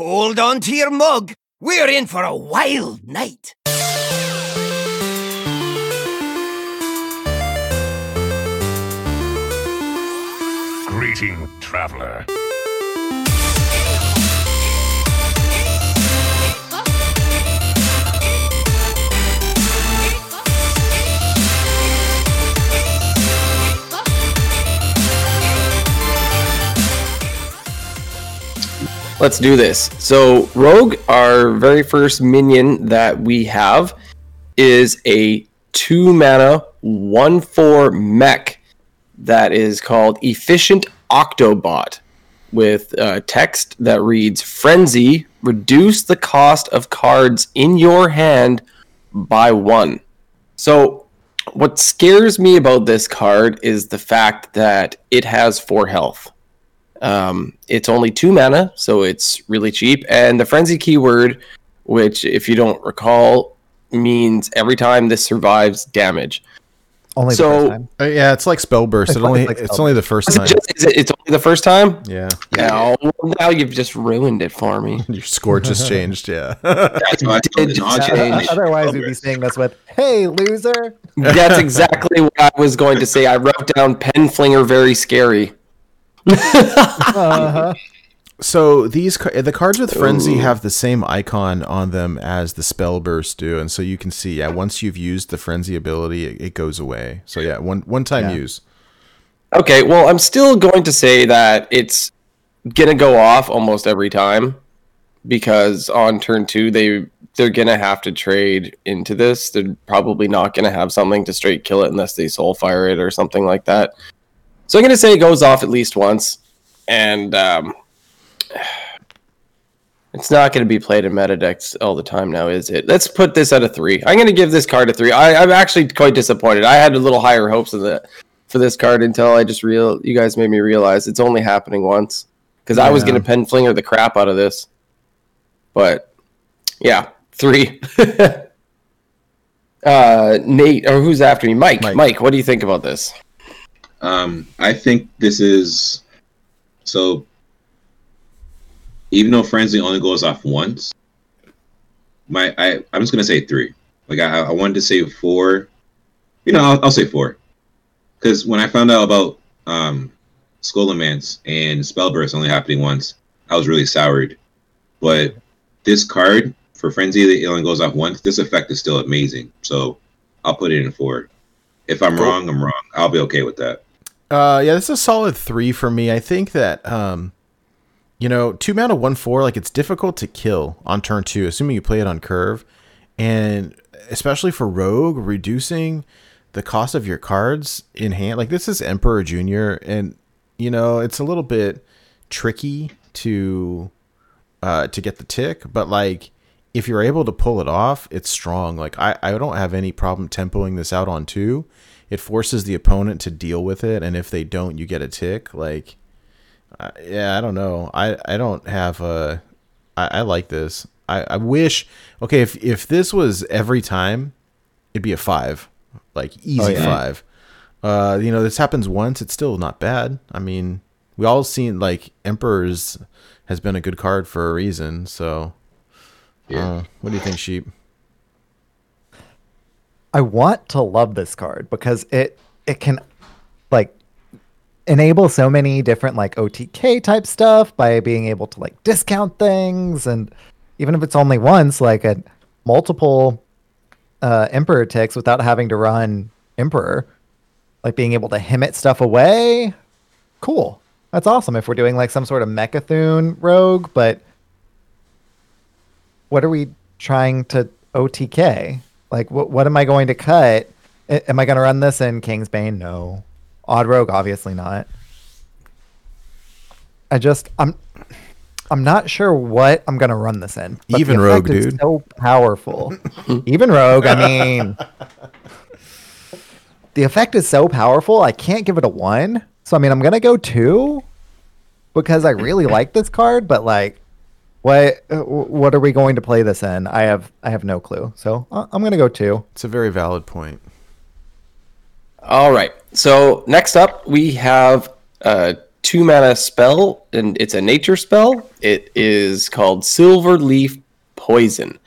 Hold on to your mug. We're in for a wild night. Greeting, traveler. Let's do this. So, Rogue, our very first minion that we have, is a two mana, one four mech that is called Efficient Octobot with uh, text that reads Frenzy, reduce the cost of cards in your hand by one. So, what scares me about this card is the fact that it has four health. Um, it's only two mana, so it's really cheap. And the frenzy keyword, which, if you don't recall, means every time this survives damage. Only So- the first time. Uh, yeah, it's like spell burst. It's It only it's like it's spell only the first Is it time. just, is it, it's only the first time? Yeah, No, now you've just ruined it for me. your score just changed. Yeah. That's why I told you, Did not change. change. Otherwise, we'd be saying this with, "Hey, loser." That's exactly what I was going to say. I wrote down pen flinger very scary. Uh-huh. So these the cards with frenzy Ooh. have the same icon on them as the spell burst do, and so you can see, yeah, once you've used the frenzy ability, it, it goes away. So yeah, one one time Yeah. use. Okay, well, I'm still going to say that it's gonna go off almost every time because on turn two they they're gonna have to trade into this. They're probably not gonna have something to straight kill it unless they soul fire it or something like that. So I'm gonna say it goes off at least once, and um, it's not gonna be played in meta decks all the time now, is it? Let's put this at a three. I'm gonna give this card a three. I, I'm actually quite disappointed. I had a little higher hopes of that for this card until I just real you guys made me realize it's only happening once because I was gonna pen flinger the crap out of this, but yeah, three. uh, Nate or who's after me? Mike. Mike. Mike. What do you think about this? Um, I think this is so. Even though frenzy only goes off once, my I I'm just gonna say three. Like I I wanted to say four. You know, I'll, I'll say four. Because when I found out about um, and Spellburst only happening once, I was really soured. But this card for Frenzy that it only goes off once, this effect is still amazing. So I'll put it in four. If I'm Cool. wrong, I'm wrong. I'll be okay with that. Uh, yeah, this is a solid three for me. I think that um, you know, two mana one four, like it's difficult to kill on turn two, assuming you play it on curve, and especially for rogue, reducing the cost of your cards in hand. Like this is Emperor Junior, and you know it's a little bit tricky to uh to get the tick, but like if you're able to pull it off, it's strong. Like I, I don't have any problem tempoing this out on two. It forces the opponent to deal with it, and if they don't, you get a tick. Like, uh, yeah, I don't know. I, I don't have a. I, I like this. I, I wish. Okay, if if this was every time, it'd be a five, like easy yeah. five. Uh, you know, this happens once. It's still not bad. I mean, we all seen like Emperors has been a good card for a reason. So, Yeah. uh, what do you think, Sheep? I want to love this card because it it can like enable so many different like OTK type stuff by being able to like discount things and even if it's only once like a multiple uh emperor ticks without having to run emperor like being able to himmet stuff away cool that's awesome if we're doing like some sort of Mecha'thun rogue but what are we trying to OTK? Like, what what am I going to cut? A- Am I going to run this in Kingsbane? No. Odd Rogue, obviously not. I just I'm I'm not sure what I'm going to run this in. Even Rogue, dude. So powerful. Even Rogue. I mean, the effect is so powerful. I can't give it a one. So I mean, I'm going to go two because I really like this card, but like what uh, what are we going to play this in? I have I have no clue. So uh, I'm gonna go two. It's a very valid point. All right. So next up, we have a two mana spell, and it's a nature spell. It is called Silverleaf Poison.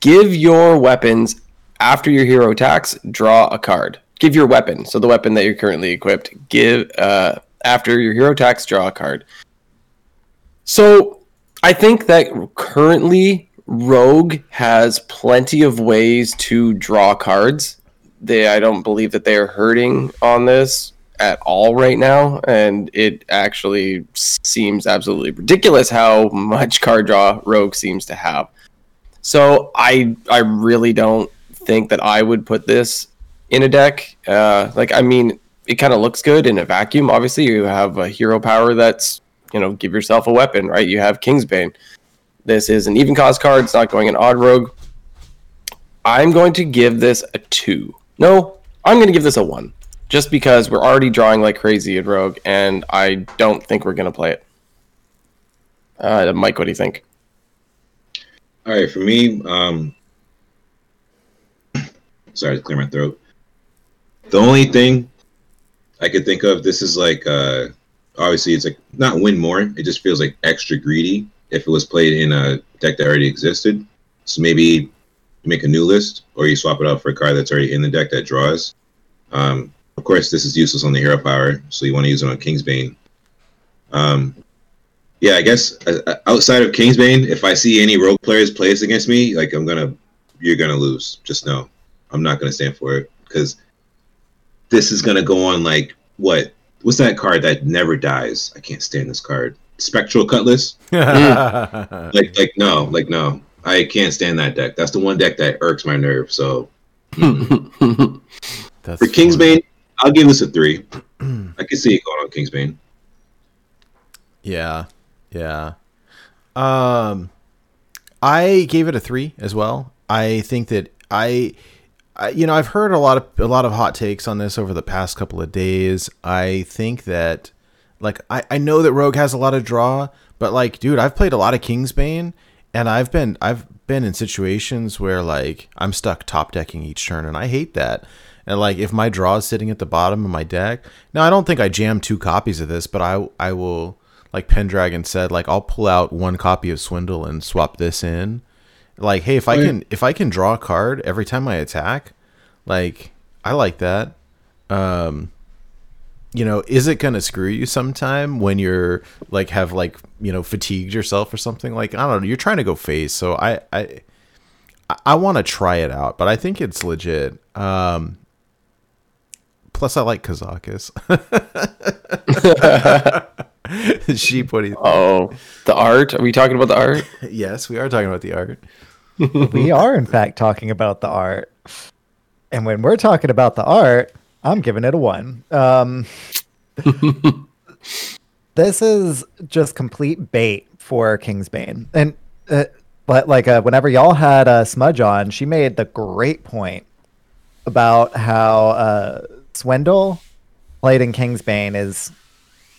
Give your weapons after your hero attacks. Draw a card. Give your weapon, so the weapon that you're currently equipped. Give uh, after your hero attacks. Draw a card. So I think that currently Rogue has plenty of ways to draw cards. They I don't believe that they are hurting on this at all right now, and it actually seems absolutely ridiculous how much card draw Rogue seems to have. So I I really don't think that I would put this in a deck. Uh, like I mean, it kind of looks good in a vacuum. Obviously, you have a hero power that's you know give yourself a weapon, right? You have Kingsbane. This is an even cost card. It's not going an odd rogue. I'm going to give this a two. No, I'm going to give this a one, just because we're already drawing like crazy at rogue, and I don't think we're going to play it. Uh, Mike, what do you think? All right, for me, um, sorry to clear my throat. The only thing I could think of, this is like, uh, obviously, it's like not win more. It just feels like extra greedy if it was played in a deck that already existed. So maybe make a new list, or you swap it out for a card that's already in the deck that draws. Um, of course, this is useless on the hero power, so you want to use it on Kingsbane. Um, yeah, I guess uh, outside of Kingsbane, if I see any rogue players play this against me, like I'm gonna, you're gonna lose. Just know, I'm not gonna stand for it because this is gonna go on like what? What's that card that never dies? I can't stand this card. Spectral Cutlass. Like, like no, like no. I can't stand that deck. That's the one deck that irks my nerve. So mm. For Kingsbane, I'll give this a three. I can see it going on Kingsbane. Yeah, yeah. Um, I gave it a three as well. I think that I, I, you know, I've heard a lot of a lot of hot takes on this over the past couple of days. I think that, like, I I know that Rogue has a lot of draw, but like, dude, I've played a lot of Kingsbane, and I've been I've been in situations where like I'm stuck top decking each turn, and I hate that. And like if my draw is sitting at the bottom of my deck, now I don't think I jam two copies of this, but I I will like Pendragon said, like I'll pull out one copy of Swindle and swap this in. Like, hey, if I can if I can draw a card every time I attack, like I like that. Um you know, is it gonna screw you sometime when you're like have like, you know, fatigued yourself or something? Like, I don't know, you're trying to go face, so I I I want to try it out, but I think it's legit. Um plus I like Kazakus. Sheep, what do you think? Oh, the art. Are we talking about the art? Yes, we are talking about the art. We are in fact talking about the art. And when we're talking about the art i'm giving it a one. Um, this is just complete bait for kingsbane and uh, but like uh, whenever y'all had uh, smudge on she made the great point about how uh, swindle played in kingsbane is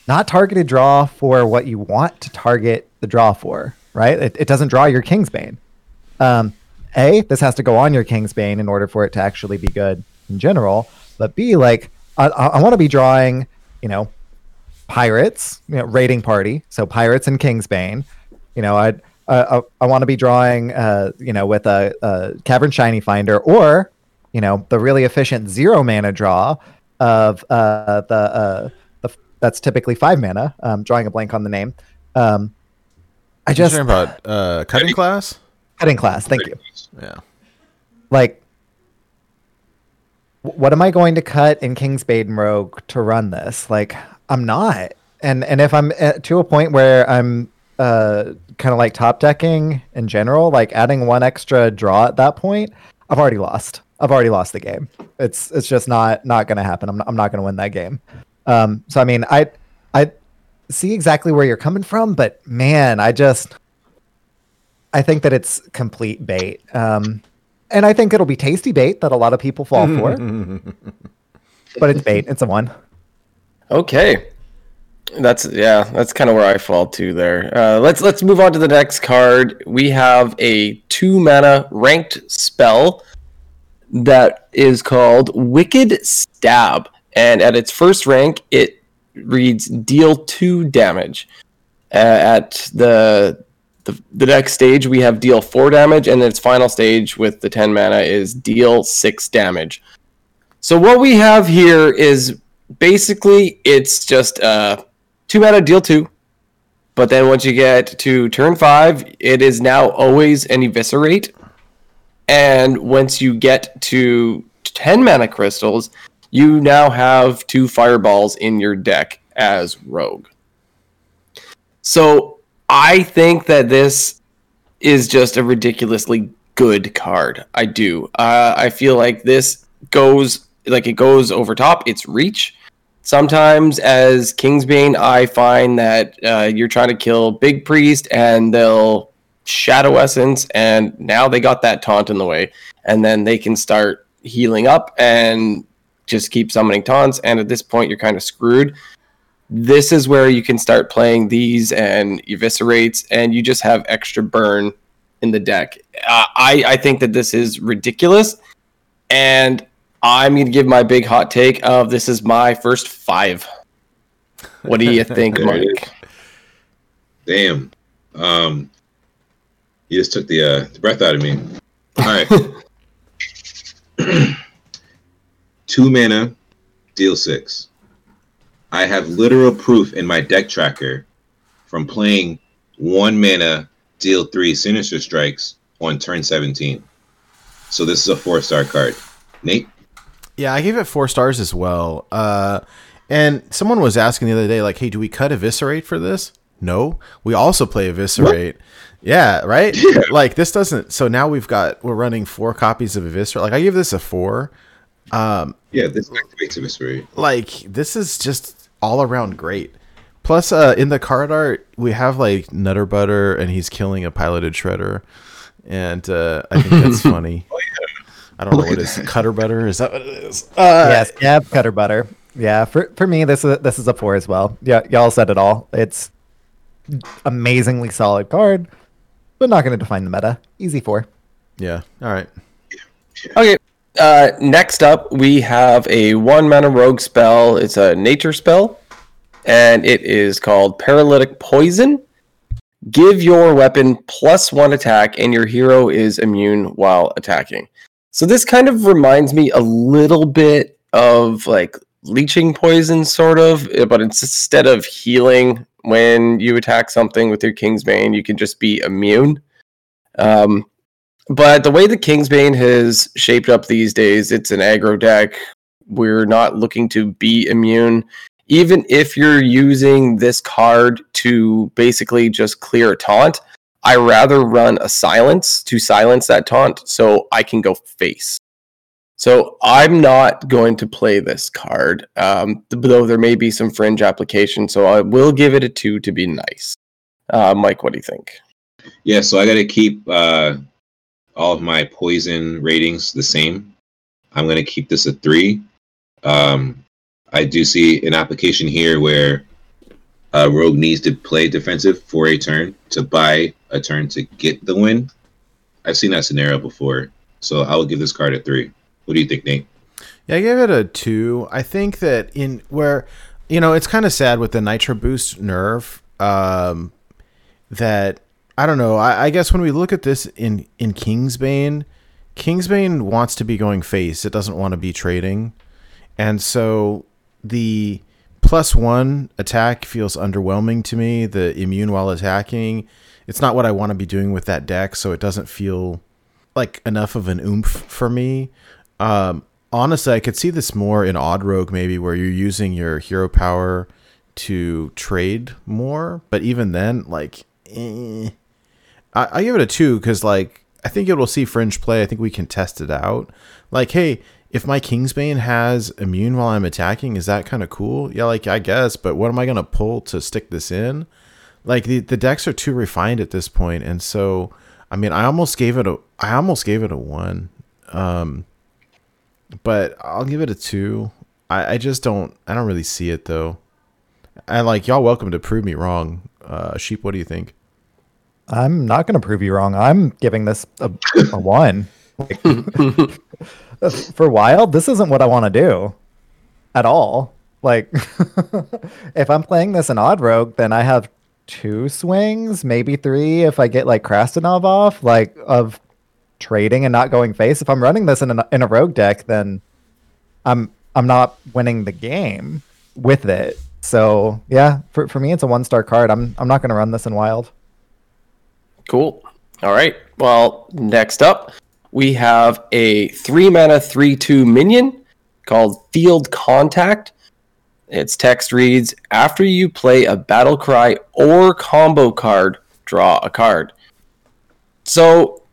not targeted draw for what you want to target the draw for right? It, it doesn't draw your kingsbane um, a, this has to go on your king's Kingsbane in order for it to actually be good in general. But B, like I, I want to be drawing, you know, pirates, you know, raiding party. So pirates and king's Kingsbane. You know, I'd, uh, I, I want to be drawing, uh, you know, with a, a Cavern Shinyfinder or, you know, the really efficient zero mana draw of uh, the, uh, the that's typically five mana. Um, drawing a blank on the name. Um, I just You're about uh, cutting class. Cutting class. Thank you. Yeah. like what am I going to cut in Kingsbane Rogue to run this? Like I'm not. And and if I'm at, to a point where I'm uh kind of like top decking in general, like adding one extra draw at that point, I've already lost. I've already lost the game. It's it's just not not going to happen. I'm not, I'm not going to win that game. Um so I mean, I I see exactly where you're coming from, but man, I just I think that it's complete bait. Um, and I think it'll be tasty bait that a lot of people fall for. but it's bait. It's a one. Okay. That's yeah, that's kind of where I fall to there. Uh, let's let's move on to the next card. We have a two mana ranked spell that is called Wicked Stab, and at its first rank, it reads deal two damage. Uh, at the, the the next stage, we have deal four damage, and its final stage with the ten mana is deal six damage. So what we have here is basically it's just uh, two mana deal two, but then once you get to turn five, it is now always an eviscerate, and once you get to ten mana crystals, you now have two fireballs in your deck as rogue. So I think that this is just a ridiculously good card. I do. Uh, I feel like this goes like it goes over top. It's reach. Sometimes as Kingsbane, I find that uh, you're trying to kill Big Priest and they'll Shadow Essence, and now they got that taunt in the way, and then they can start healing up and just keep summoning taunts. And at this point, you're kind of screwed this is where you can start playing these and eviscerates, and you just have extra burn in the deck. Uh, I I think that this is ridiculous, and I'm gonna give my big hot take of this is my first five. What do you think, Mike? Damn. Um, you just took the, uh, the breath out of me. All right. Two mana, deal six. I have literal proof in my deck tracker from playing one mana, deal three sinister strikes on turn 17. So this is a four star card. Nate? Yeah, I gave it four stars as well. Uh, and someone was asking the other day, like, "Hey, do we cut eviscerate for this?" No, we also play eviscerate. Yeah, right. Like this doesn't. So now we've got we're running four copies of eviscerate. Like I give this a four. Um, Yeah, this activates Eviscerate. like this is just all around great. Plus, uh, in the card art, we have like Nutter Butter, and he's killing a piloted shredder, and uh, I think that's funny. I don't know what is Cutter Butter. Is that what it is? Uh, yes, yeah, cutter butter. Yeah, for for me, this is this is a four as well. Yeah, y'all said it all. It's amazingly solid card, but not going to define the meta. Easy four. Yeah. All right. Okay. Uh, next up, we have a one mana rogue spell. It's a nature spell, and it is called Paralytic Poison. Give your weapon plus one attack, and your hero is immune while attacking. So this kind of reminds me a little bit of like leeching poison, sort of, but instead of healing when you attack something with your Kingsbane, you can just be immune. Um, but the way the Kingsbane has shaped up these days, it's an aggro deck. We're not looking to be immune. Even if you're using this card to basically just clear a taunt, I rather run a silence to silence that taunt so I can go face. So I'm not going to play this card, um, though there may be some fringe application. So I will give it a two to be nice. Uh, Mike, what do you think? Yeah, so I got to keep uh, all of my poison ratings the same. I'm going to keep this a three. Um, I do see an application here where uh, Rogue needs to play defensive for a turn to buy a turn to get the win. I've seen that scenario before, so I will give this card a three. What do you think, Nate? Yeah, I gave it a two. I think that in where, you know, it's kind of sad with the Nitro Boost nerf. Um, that I don't know. I, I guess when we look at this in in Kingsbane, Kingsbane wants to be going face. It doesn't want to be trading, and so the plus one attack feels underwhelming to me. The immune while attacking, it's not what I want to be doing with that deck. So it doesn't feel like enough of an oomph for me. Um, honestly, I could see this more in Odd Rogue, maybe where you're using your hero power to trade more. But even then, like, eh. I, I give it a two because, like, I think it will see fringe play. I think we can test it out. Like, hey, if my Kingsbane has immune while I'm attacking, is that kind of cool? Yeah, like I guess. But what am I gonna pull to stick this in? Like the the decks are too refined at this point, and so I mean, I almost gave it a I almost gave it a one. Um, but I'll give it a two. I, I just don't I don't really see it though. And like y'all welcome to prove me wrong. Uh sheep, what do you think? I'm not going to prove you wrong. I'm giving this a, a one. Like, for wild, this isn't what I want to do at all. Like, if I'm playing this in Odd Rogue, then I have two swings, maybe three if I get like Krastanov off, like of trading and not going face. If I'm running this in a, in a Rogue deck, then I'm I'm not winning the game with it. So yeah, for, for me, it's a one star card. I'm I'm not going to run this in Wild. Cool. All right. Well, next up, we have a three mana, three two minion called Field Contact. Its text reads After you play a battle cry or combo card, draw a card. So,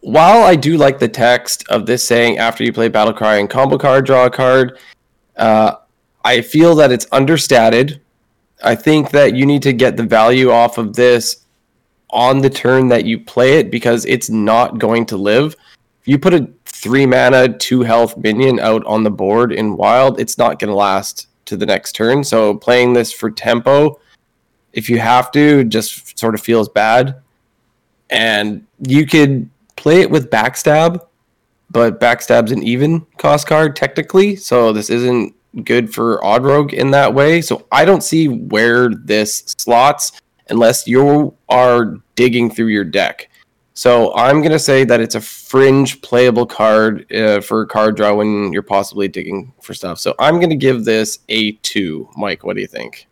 while I do like the text of this saying after you play battle cry and combo card, draw a card, uh, I feel that it's understated. I think that you need to get the value off of this on the turn that you play it because it's not going to live. If you put a three mana, two health minion out on the board in wild, it's not going to last to the next turn. So playing this for tempo, if you have to, just sort of feels bad. And you could play it with backstab, but backstab's an even cost card technically. So this isn't good for Odd Rogue in that way. So I don't see where this slots unless you are digging through your deck. So I'm going to say that it's a fringe playable card uh, for card draw when you're possibly digging for stuff. So I'm going to give this a two. Mike, what do you think?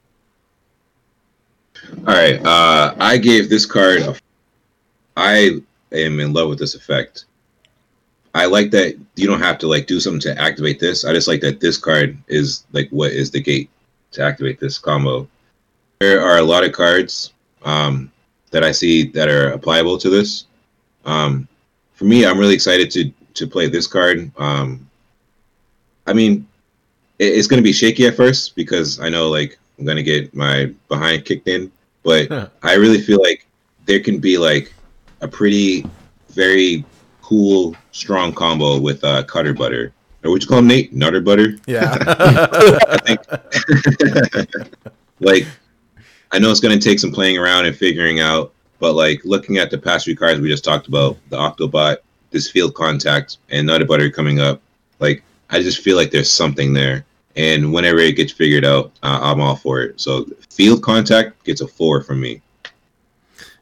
All right. Uh, I gave this card. A, I am in love with this effect. I like that you don't have to like do something to activate this. I just like that this card is like what is the gate to activate this combo. There are a lot of cards um, that I see that are applicable to this. Um, for me, I'm really excited to to play this card. Um, I mean, it, it's going to be shaky at first because I know like I'm going to get my behind kicked in, but Huh. I really feel like there can be like a pretty, very cool, strong combo with uh, Cutter Butter. Or what you call him, Nate? Nutter Butter. Yeah. Like I know it's going to take some playing around and figuring out, but like looking at the past few cards we just talked about, the Octobot, this field contact, and Nutter Butter coming up, like I just feel like there's something there. And whenever it gets figured out, uh, I'm all for it. So field contact gets a four from me.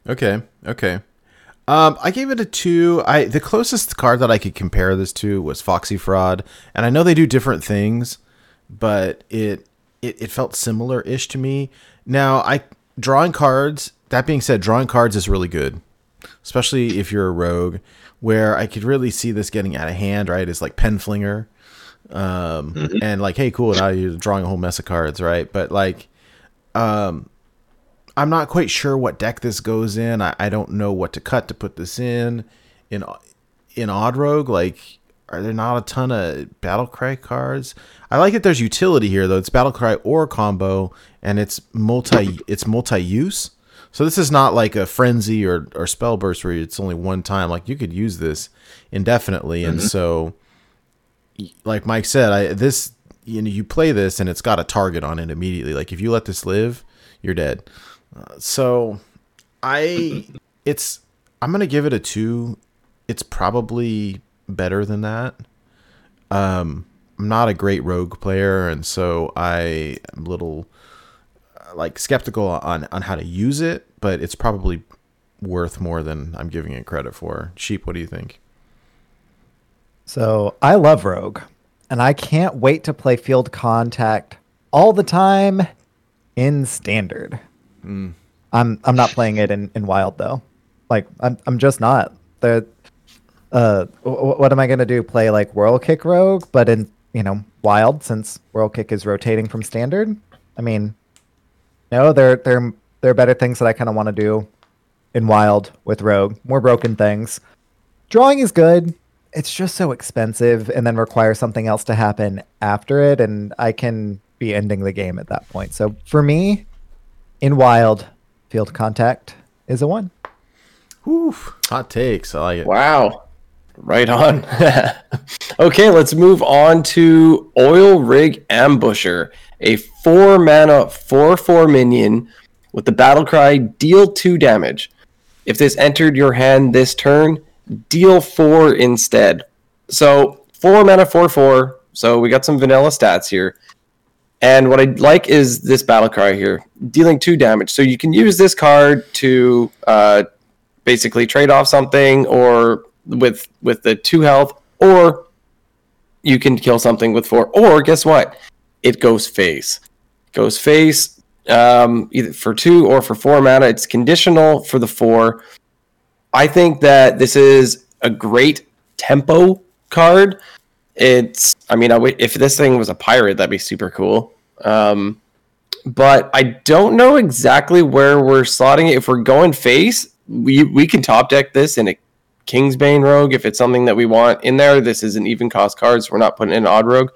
Okay. Okay. Um, I gave it a two. I the closest card that I could compare this to was Foxy Fraud, and I know they do different things, but it it, it felt similar ish to me. Now I drawing cards. That being said, drawing cards is really good, especially if you're a rogue. Where I could really see this getting out of hand, right? Is like pen flinger, um, and like, hey, cool, now you're drawing a whole mess of cards, right? But like, um, I'm not quite sure what deck this goes in. I, I don't know what to cut to put this in. In in Odd Rogue, like, are there not a ton of Battle Cry cards? I like that there's utility here though. It's Battle Cry or combo, and it's multi it's multi use. So this is not like a frenzy or or spell burst where it's only one time. Like you could use this indefinitely, and so like Mike said, I this you know you play this and it's got a target on it immediately. Like if you let this live, you're dead. Uh, so I it's I'm gonna give it a two. It's probably better than that. Um, I'm not a great rogue player, and so I am a little uh, like skeptical on on how to use it. But it's probably worth more than I'm giving it credit for. Sheep, what do you think? So I love Rogue, and I can't wait to play Field Contact all the time in Standard. I'm I'm not playing it in, in Wild though. Like I'm I'm just not. The uh, w- what am I gonna do? Play like Whirl Kick Rogue, but in you know Wild since Whirl Kick is rotating from Standard. I mean, no, there there there are better things that I kind of want to do in Wild with Rogue. More broken things. Drawing is good. It's just so expensive, and then requires something else to happen after it, and I can be ending the game at that point. So for me, in Wild, Field Contact is a one. Whew, hot takes. I like it. Wow. Right on. okay, let's move on to Oil Rig Ambusher, a four mana, 4 4 minion with the battle cry deal 2 damage. If this entered your hand this turn, deal 4 instead. So, 4 mana, 4 4. So, we got some vanilla stats here. And what I like is this battle cry here, dealing two damage. So you can use this card to uh, basically trade off something, or with with the two health, or you can kill something with four. Or guess what? It goes face. Goes face um, either for two or for four mana. It's conditional for the four. I think that this is a great tempo card. It's, I mean, I w- if this thing was a pirate, that'd be super cool. Um, but I don't know exactly where we're slotting it. If we're going face, we we can top deck this and a Kingsbane Rogue if it's something that we want in there. This is an even cost card, so we're not putting in Odd Rogue.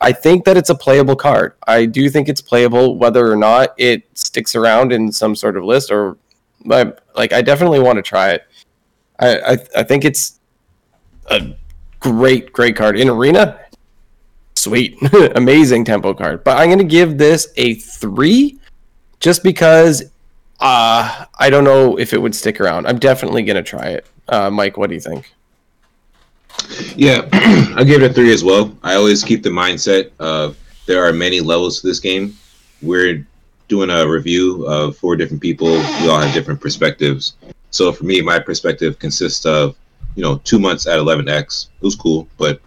I think that it's a playable card. I do think it's playable, whether or not it sticks around in some sort of list or, but like I definitely want to try it. I I, I think it's a great great card in arena. Sweet, amazing tempo card. But I'm gonna give this a three, just because uh, I don't know if it would stick around. I'm definitely gonna try it. Uh, Mike, what do you think? Yeah, I'll give it a three as well. I always keep the mindset of there are many levels to this game. We're doing a review of four different people. We all have different perspectives. So for me, my perspective consists of, you know, two months at 11x. It was cool, but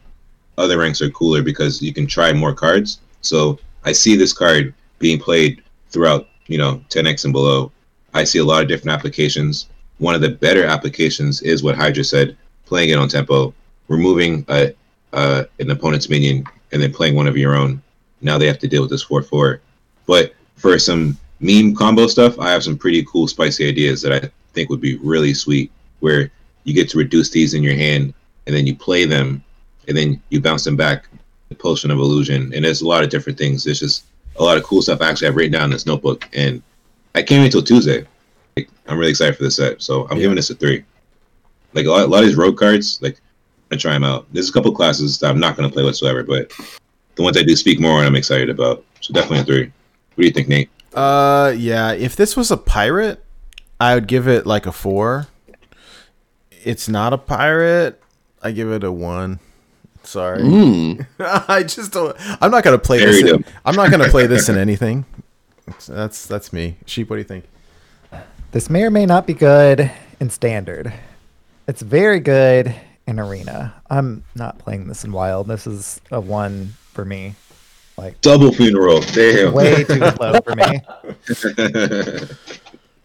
other ranks are cooler because you can try more cards. So I see this card being played throughout, you know, 10x and below. I see a lot of different applications. One of the better applications is what Hydra said, playing it on tempo removing a, an opponent's minion and then playing one of your own. Now they have to deal with this 4 4. But for some meme combo stuff, I have some pretty cool, spicy ideas that I think would be really sweet where you get to reduce these in your hand and then you play them and then you bounce them back. The Potion of Illusion. And there's a lot of different things. There's just a lot of cool stuff I actually have written down in this notebook. And I wait until Tuesday. Like, I'm really excited for this set. So I'm giving this a three. Like a lot, a lot of these road cards, like I try them out. There's a couple classes that I'm not going to play whatsoever, but the ones I do speak more on, I'm excited about. So definitely a three. What do you think, Nate? Uh, yeah. If this was a pirate, I would give it like a four. It's not a pirate. I give it a one. Sorry. I just don't. I'm not gonna play Very this. In. I'm not gonna play this in anything. That's that's me. Sheep. What do you think? This may or may not be good in standard. It's very good in arena. I'm not playing this in wild. This is a one for me. Like Double funeral. Damn. way too low for me.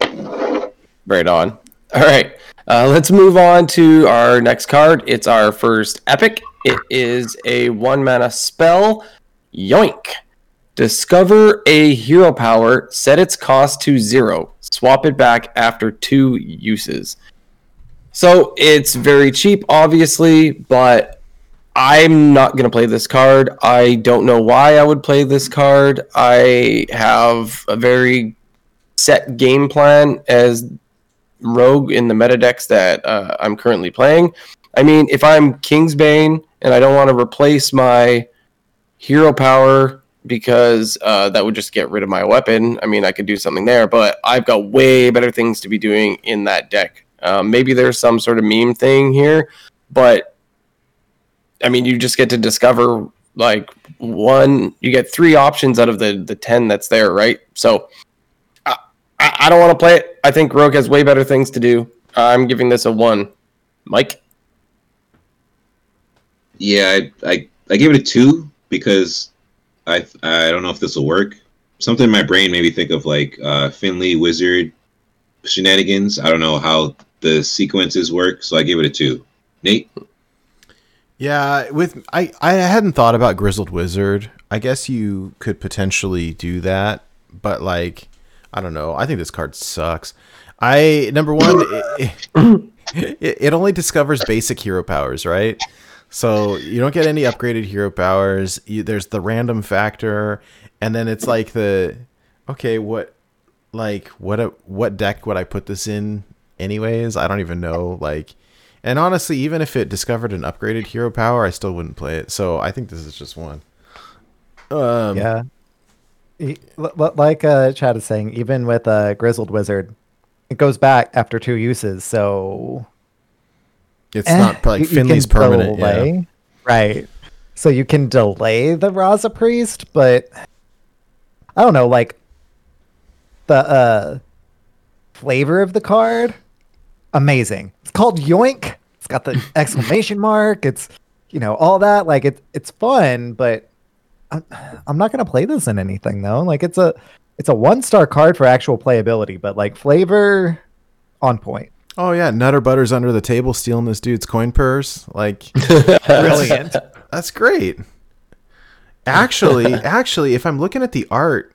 Right on. All right. Uh, let's move on to our next card. It's our first epic. It is a one mana spell. Yoink. Discover a hero power, set its cost to zero, swap it back after two uses. So it's very cheap, obviously, but I'm not going to play this card. I don't know why I would play this card. I have a very set game plan as rogue in the meta decks that uh, I'm currently playing. I mean, if I'm Kingsbane and I don't want to replace my hero power because uh, that would just get rid of my weapon, I mean, I could do something there, but I've got way better things to be doing in that deck. Um, maybe there's some sort of meme thing here, but I mean, you just get to discover like one, you get three options out of the, the 10 that's there, right? So I, I don't want to play it. I think Rogue has way better things to do. I'm giving this a one. Mike? Yeah, I, I I give it a two because I I don't know if this will work. Something in my brain made me think of like uh, Finley Wizard shenanigans. I don't know how the sequences work, so I give it a two. Nate, Yeah, with I I hadn't thought about Grizzled Wizard. I guess you could potentially do that, but like I don't know. I think this card sucks. I number one, it, it, it only discovers basic hero powers, right? So you don't get any upgraded hero powers. You, there's the random factor, and then it's like the okay, what like what a, what deck would I put this in anyways? I don't even know. Like, and honestly, even if it discovered an upgraded hero power, I still wouldn't play it. So I think this is just one. Um, Yeah. Like uh, Chad is saying, even with a grizzled wizard, it goes back after two uses. So it's eh, not like you- you Finley's can permanent. Yeah. right? So you can delay the Raza priest, but I don't know, like the uh flavor of the card, amazing. It's called Yoink. It's got the exclamation mark. It's you know all that. Like it's it's fun, but I'm, I'm not gonna play this in anything though. Like it's a it's a one star card for actual playability, but like flavor on point. Oh yeah, Nutter Butter's under the table stealing this dude's coin purse. Like Brilliant. that's great. Actually, actually, if I'm looking at the art,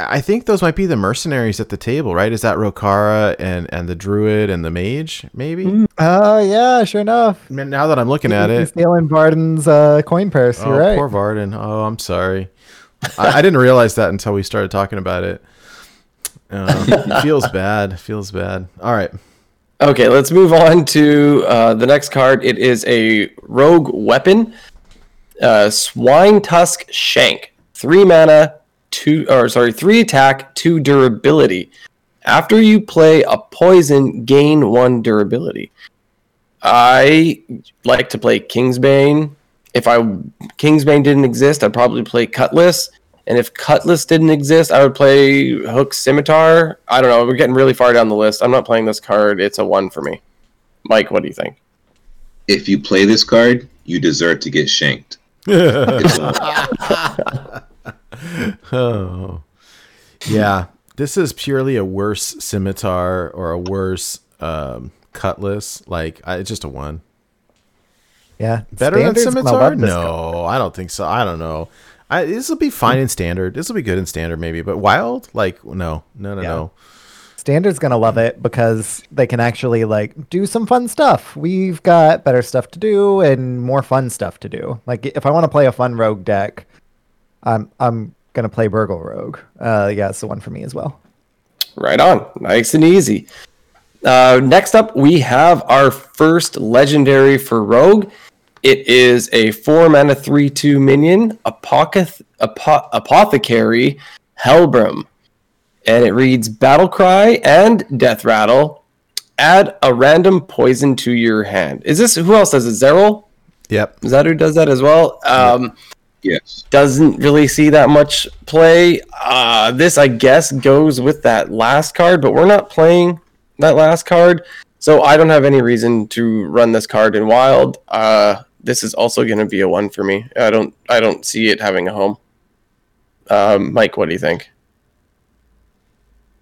I think those might be the mercenaries at the table, right? Is that Rokara and and the druid and the mage, maybe? Oh yeah, sure enough. I mean, now that I'm looking at He's it, stealing Varden's uh, coin purse. oh, You're right. poor Varden. Oh, I'm sorry. I, I didn't realize that until we started talking about it. Uh, feels bad. Feels bad. All right. Okay, let's move on to uh, the next card. It is a rogue weapon, uh, Swinetusk Shank, three mana, two or sorry, three attack, two durability. After you play a poison, gain one durability. I like to play Kingsbane. If I Kingsbane didn't exist, I'd probably play Cutlass. And if Cutlass didn't exist, I would play Hook Scimitar. I don't know. We're getting really far down the list. I'm not playing this card. It's a one for me. Mike, what do you think? If you play this card, you deserve to get shanked. Oh, yeah. This is purely a worse scimitar or a worse um, cutlass. Like, I, it's just a one. Yeah, Better Standard's than scimitar? No. I don't think so. I don't know. I, this will be fine in standard. This will be good in standard, maybe. But wild, like, no, no, no, Yeah. no. Standard's gonna love it because they can actually like do some fun stuff. We've got better stuff to do and more fun stuff to do. Like if I want to play a fun rogue deck, I'm I'm gonna play Burgle Rogue. Uh, yeah, it's the one for me as well. Right on. Nice and easy. Uh, next up, we have our first legendary for Rogue. It is a four mana three two minion, Apocath- Apo- Apothecary Helbrum, and it reads Battle Cry and Death Rattle. Add a random poison to your hand. Is this who else does it? Xaril? Yep. Is that who does that as well? Um, yes. doesn't really see that much play. Uh, this, I guess, goes with that last card, but we're not playing that last card, so I don't have any reason to run this card in Wild. Uh, this is also going to be a one for me. I don't, I don't see it having a home. Um, Mike, what do you think?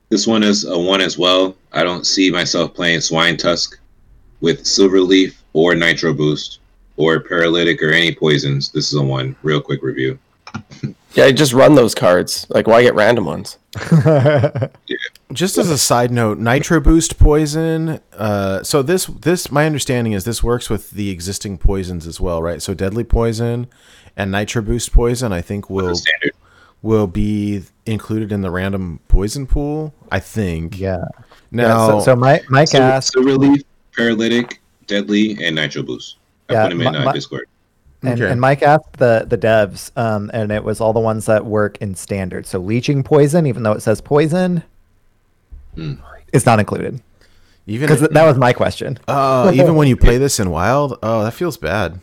This one is a one as well. I don't see myself playing Swinetusk with Silverleaf or Nitro Boost or Paralytic or any poisons. This is a one. Real quick review. Yeah, just run those cards. Like, why get random ones? Just as a side note, Nitro Boost poison. Uh, so this this my understanding is this works with the existing poisons as well, right? So Deadly Poison and Nitro Boost poison, I think will will be included in the random poison pool. I think. yeah. Now, yeah so, so Mike Mike Sil- asked, Silverleaf, Paralytic, Deadly, and Nitro Boost. I Yeah, put them in my- uh, my- Discord. and, Okay. and Mike asked the the devs, um, and it was all the ones that work in standard. So leeching poison, even though it says poison, Hmm. is not included. even Because that was my question. uh, even when you play this in wild, oh, that feels bad.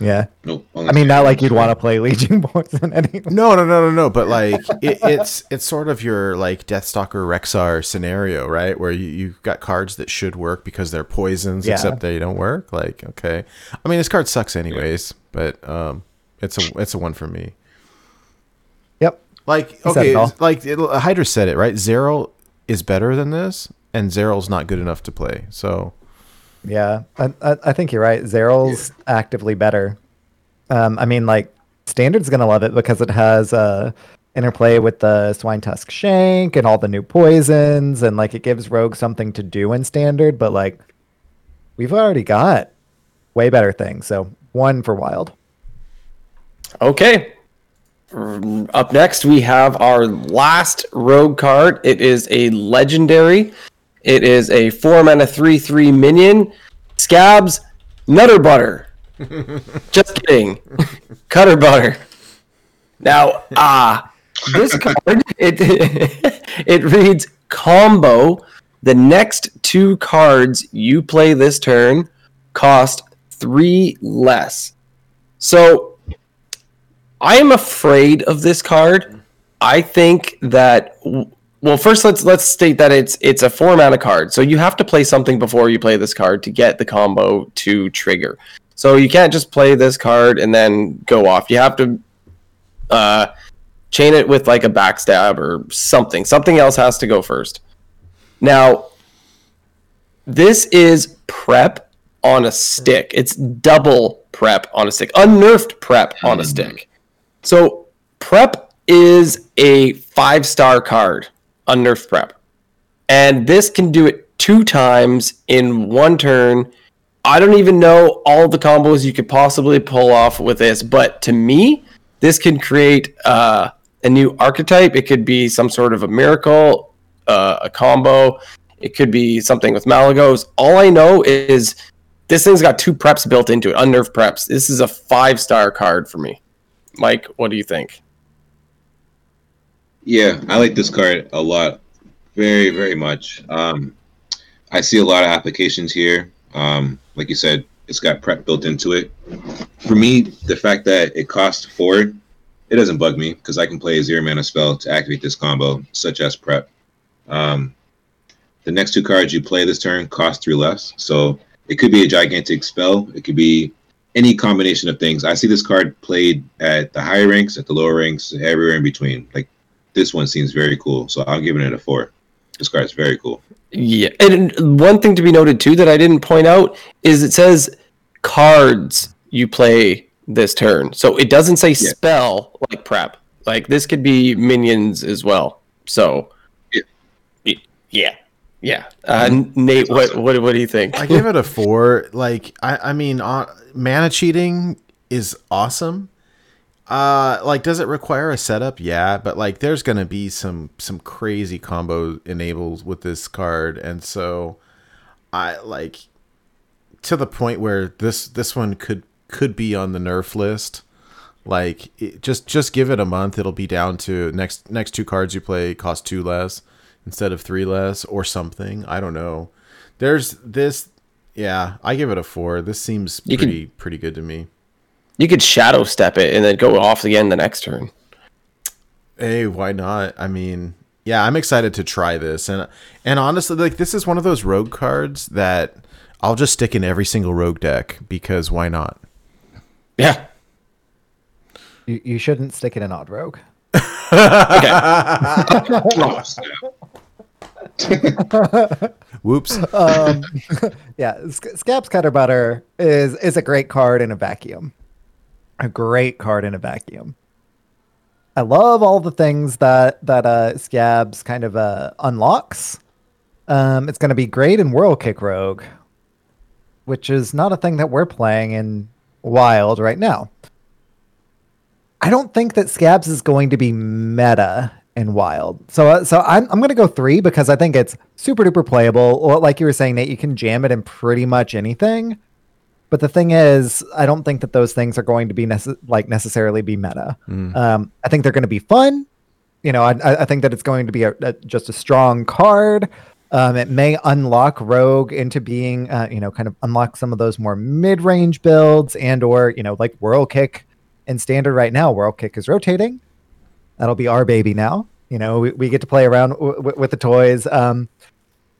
Yeah. Nope. I mean, not like you'd want to play leeching poison anyway. No, no, no, no, no. But like, it, it's it's sort of your like Deathstalker Rexxar scenario, right? Where you you've got cards that should work because they're poisons, Yeah. except they don't work. Like, okay, I mean, this card sucks anyways, but um, it's a it's a one for me. Yep. Like, okay, it like it, Hydra said it right. Zero is better than this, and Xaril's not good enough to play. So Yeah, I, I, I think you're right. Xaril's actively better. Um, I mean, like standard's gonna love it because it has uh, interplay with the swine tusk shank and all the new poisons, and like it gives rogue something to do in standard. But like, we've already got way better things. So one for wild. Okay. Um, Up next, we have our last rogue card. It is a legendary. It is a four mana three three minion. Scabbs, Nutter Butter. Just kidding. Cutter Butter. Now, ah, this card it it reads combo. The next two cards you play this turn cost three less. So I am afraid of this card. I think that well, first let's let's state that it's it's a four mana card, so you have to play something before you play this card to get the combo to trigger. So you can't just play this card and then go off. You have to uh, chain it with like a backstab or something. Something else has to go first. Now, this is prep on a stick. It's double prep on a stick, unnerfed prep on a stick. So prep is a five star card, unnerfed prep, and this can do it two times in one turn. I don't even know all the combos you could possibly pull off with this, but to me, this can create uh, a new archetype. It could be some sort of a miracle, uh, a combo. It could be something with Malygos. All I know is this thing's got two preps built into it, unnerved preps. This is a five star card for me. Mike, what do you think? Yeah, I like this card a lot, very, very much. Um, I see a lot of applications here. Um, like you said, it's got prep built into it. For me, the fact that it costs four, it doesn't bug me because I can play a zero mana spell to activate this combo, such as prep. Um, the next two cards you play this turn cost three less, so it could be a gigantic spell. It could be any combination of things. I see this card played at the higher ranks, at the lower ranks, everywhere in between. Like this one seems very cool, so I'm giving it a four. This card is very cool. Yeah, and one thing to be noted too that I didn't point out is it says cards you play this turn, so it doesn't say Yeah. spell like prep. Like this could be minions as well. So Yeah. Yeah, yeah. Uh, Nate, what, what what do you think? I give it a four. Like, I, I mean, uh, mana cheating is awesome. Uh, like, does it require a setup? Yeah, but like, there's gonna be some some crazy combo enables with this card, and so I like to the point where this this one could could be on the nerf list. Like, it, just just give it a month, it'll be down to next next two cards you play cost two less instead of three less or something. I don't know. There's this. Yeah, I give it a four. This seems You can- pretty pretty good to me. You could shadow step it and then go off again the next turn. Hey, why not? I mean, yeah, I'm excited to try this, and and honestly, like this is one of those rogue cards that I'll just stick in every single rogue deck because why not? Yeah. You, you shouldn't stick it in odd rogue. Snap. Whoops. um, yeah, Sc- Scabbs Cutterbutter is is a great card in a vacuum. A great card in a vacuum. I love all the things that that uh, Scabbs kind of uh, unlocks. Um, it's going to be great in Whirl Kick Rogue, which is not a thing that we're playing in Wild right now. I don't think that Scabbs is going to be meta in Wild. So uh, so I'm I'm gonna go three because I think it's super duper playable. Or like you were saying, Nate, you can jam it in pretty much anything. But the thing is, I don't think that those things are going to be nece- like necessarily be meta. Um, I think they're going to be fun. You know, I, I I think that it's going to be a, a, just a strong card. Um, it may unlock Rogue into being, uh, you know, kind of unlock some of those more mid-range builds, and or you know, like Whirl Kick in standard right now. Whirl Kick is rotating. That'll be our baby now. You know, we, we get to play around w- w- with the toys. Um,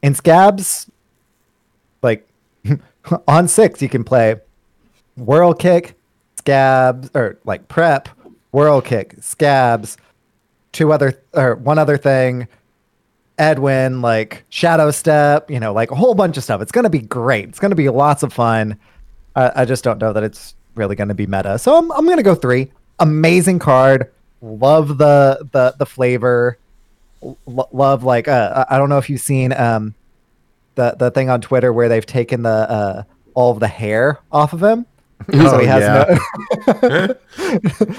in Scabbs, like on six, you can play Whirl Kick, Scabbs, or like Prep, Whirl Kick, Scabbs, two other or one other thing, Edwin, like Shadow Step, you know, like a whole bunch of stuff. It's gonna be great. It's gonna be lots of fun. I, I just don't know that it's really gonna be meta. So I'm I'm gonna go three. Amazing card. Love the the the flavor. L- love like uh, I I don't know if you've seen um the the thing on Twitter where they've taken the uh all of the hair off of him. so Oh, he has yeah. no,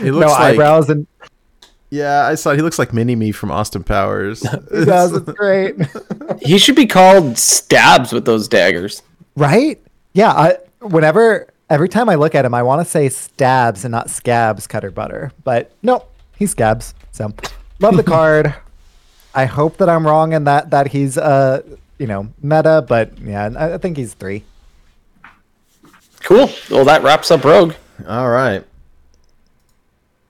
It no like eyebrows and yeah, I saw. He looks like Mini Me from Austin Powers. he does. It's great. He should be called stabs with those daggers. Right? Yeah. I whenever every time I look at him, I want to say stabs and not Scabbs Cutterbutter, but nope, he's Scabbs. So love the card. I hope that I'm wrong and that that he's uh you know meta, but yeah, I, I think he's three. Cool. Well, that wraps up Rogue. All right.